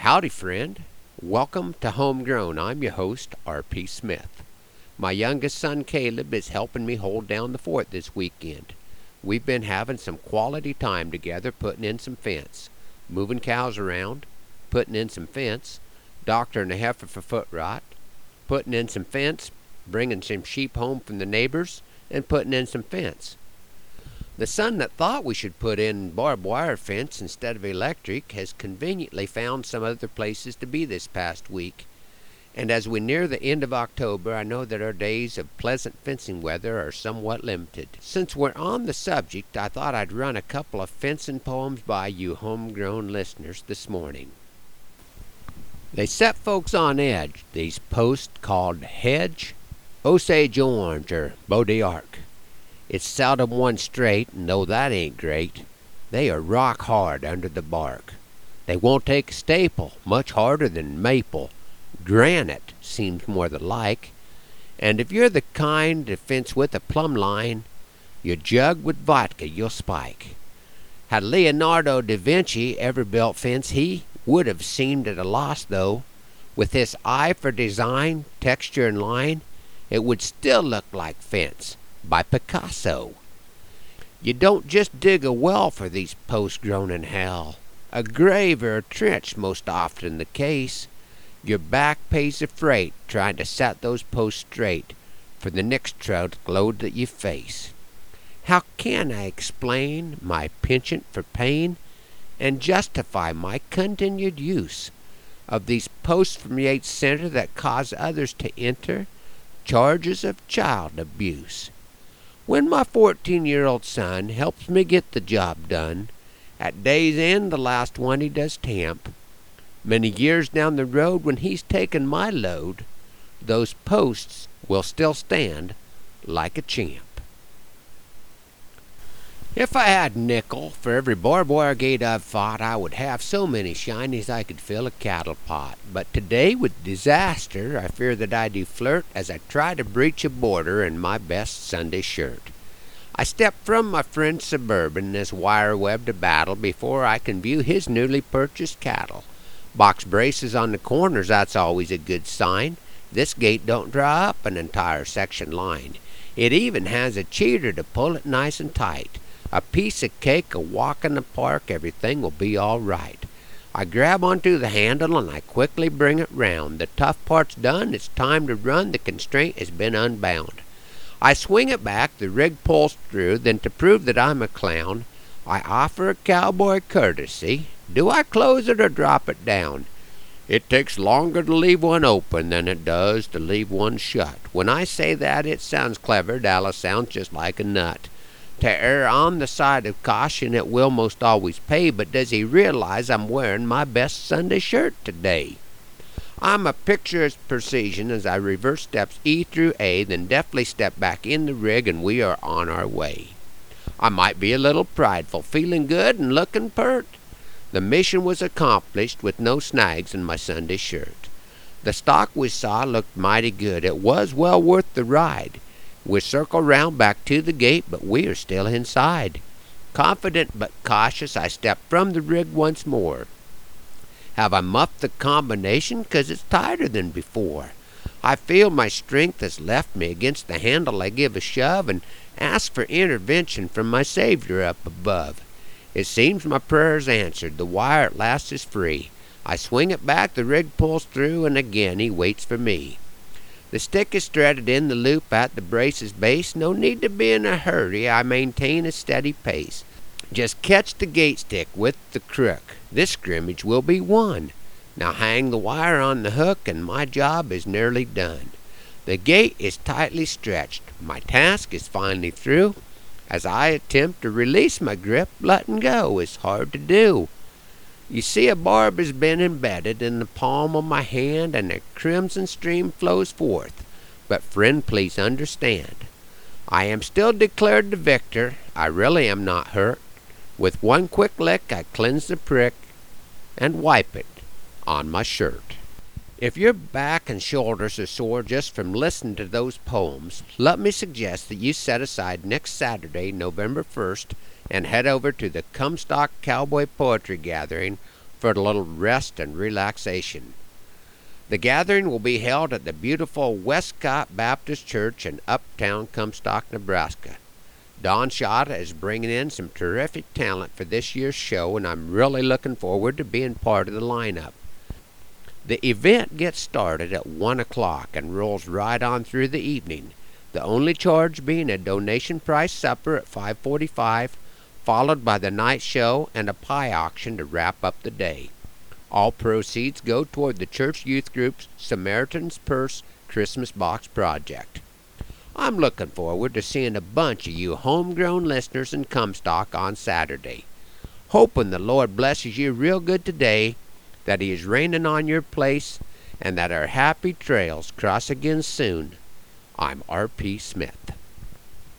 Howdy, friend. Welcome to Homegrown. I'm your host, R.P. Smith. My youngest son, Caleb, is helping me hold down the fort this weekend. We've been having some quality time together putting in some fence, moving cows around, putting in some fence, doctoring a heifer for foot rot, putting in some fence, bringing some sheep home from the neighbors, and putting in some fence. The son that thought we should put in barbed wire fence instead of electric has conveniently found some other places to be this past week. And as we near the end of October, I know that our days of pleasant fencing weather are somewhat limited. Since we're on the subject, I thought I'd run a couple of fencing poems by you homegrown listeners this morning. They set folks on edge, these posts called hedge, Osage orange, or Bois d'Arc. It's seldom one straight, and though that ain't great, they are rock hard under the bark. They won't take a staple, much harder than maple. Granite seems more the like. And if you're the kind to fence with a plumb line, your jug with vodka you'll spike. Had Leonardo da Vinci ever built fence, he would have seemed at a loss, though. With his eye for design, texture, and line, it would still look like fence by Picasso. You don't just dig a well for these posts grown in hell. A grave or a trench most often the case. Your back pays the freight trying to set those posts straight for the next trail load that you face. How can I explain my penchant for pain and justify my continued use of these posts from Yates Center that cause others to enter charges of child abuse? When my fourteen year old son helps me get the job done, at day's end the last one he does tamp, many years down the road when he's taken my load, those posts will still stand like a champ. If I had a nickel for every barbed wire gate I've fought, I would have so many shinies I could fill a cattle pot. But today, with disaster, I fear that I do flirt as I try to breach a border in my best Sunday shirt. I step from my friend's suburban as wire webbed a battle before I can view his newly purchased cattle. Box braces on the corners, that's always a good sign. This gate don't draw up an entire section line. It even has a cheater to pull it nice and tight. A piece of cake, a walk in the park, everything will be all right. I grab onto the handle and I quickly bring it round. The tough part's done, it's time to run, the constraint has been unbound. I swing it back, the rig pulls through, then to prove that I'm a clown, I offer a cowboy courtesy. Do I close it or drop it down? It takes longer to leave one open than it does to leave one shut. When I say that, it sounds clever. Dallas sounds just like a nut. To err on the side of caution, it will most always pay, but does he realize I'm wearing my best Sunday shirt today? I'm a picture of precision as I reverse steps E through A, then deftly step back in the rig, and we are on our way. I might be a little prideful, feeling good and looking pert. The mission was accomplished with no snags in my Sunday shirt. The stock we saw looked mighty good. It was well worth the ride. We circle round back to the gate, but we are still inside. Confident but cautious, I step from the rig once more. Have I muffed the combination? 'Cause it's tighter than before. I feel my strength has left me. Against the handle I give a shove and ask for intervention from my Savior up above. It seems my prayer's answered. The wire at last is free. I swing it back, the rig pulls through, and again he waits for me. The stick is threaded in the loop at the brace's base. No need to be in a hurry. I maintain a steady pace. Just catch the gate stick with the crook. This scrimmage will be won. Now hang the wire on the hook, and my job is nearly done. The gate is tightly stretched. My task is finally through. As I attempt to release my grip, letting go is hard to do. You see, a barb has been embedded in the palm of my hand, and a crimson stream flows forth. But, friend, please understand. I am still declared the victor. I really am not hurt. With one quick lick, I cleanse the prick and wipe it on my shirt. If your back and shoulders are sore just from listening to those poems, let me suggest that you set aside next Saturday, November 1st, and head over to the Comstock Cowboy Poetry Gathering for a little rest and relaxation. The gathering will be held at the beautiful Westcott Baptist Church in uptown Comstock, Nebraska. Don Shada is bringing in some terrific talent for this year's show, and I'm really looking forward to being part of the lineup. The event gets started at 1 o'clock and rolls right on through the evening, the only charge being a donation price supper at 545 followed by the night show and a pie auction to wrap up the day. All proceeds go toward the church youth group's Samaritan's Purse Christmas Box project. I'm looking forward to seeing a bunch of you homegrown listeners in Comstock on Saturday. Hoping the Lord blesses you real good today, that He is raining on your place, and that our happy trails cross again soon. I'm R.P. Smith.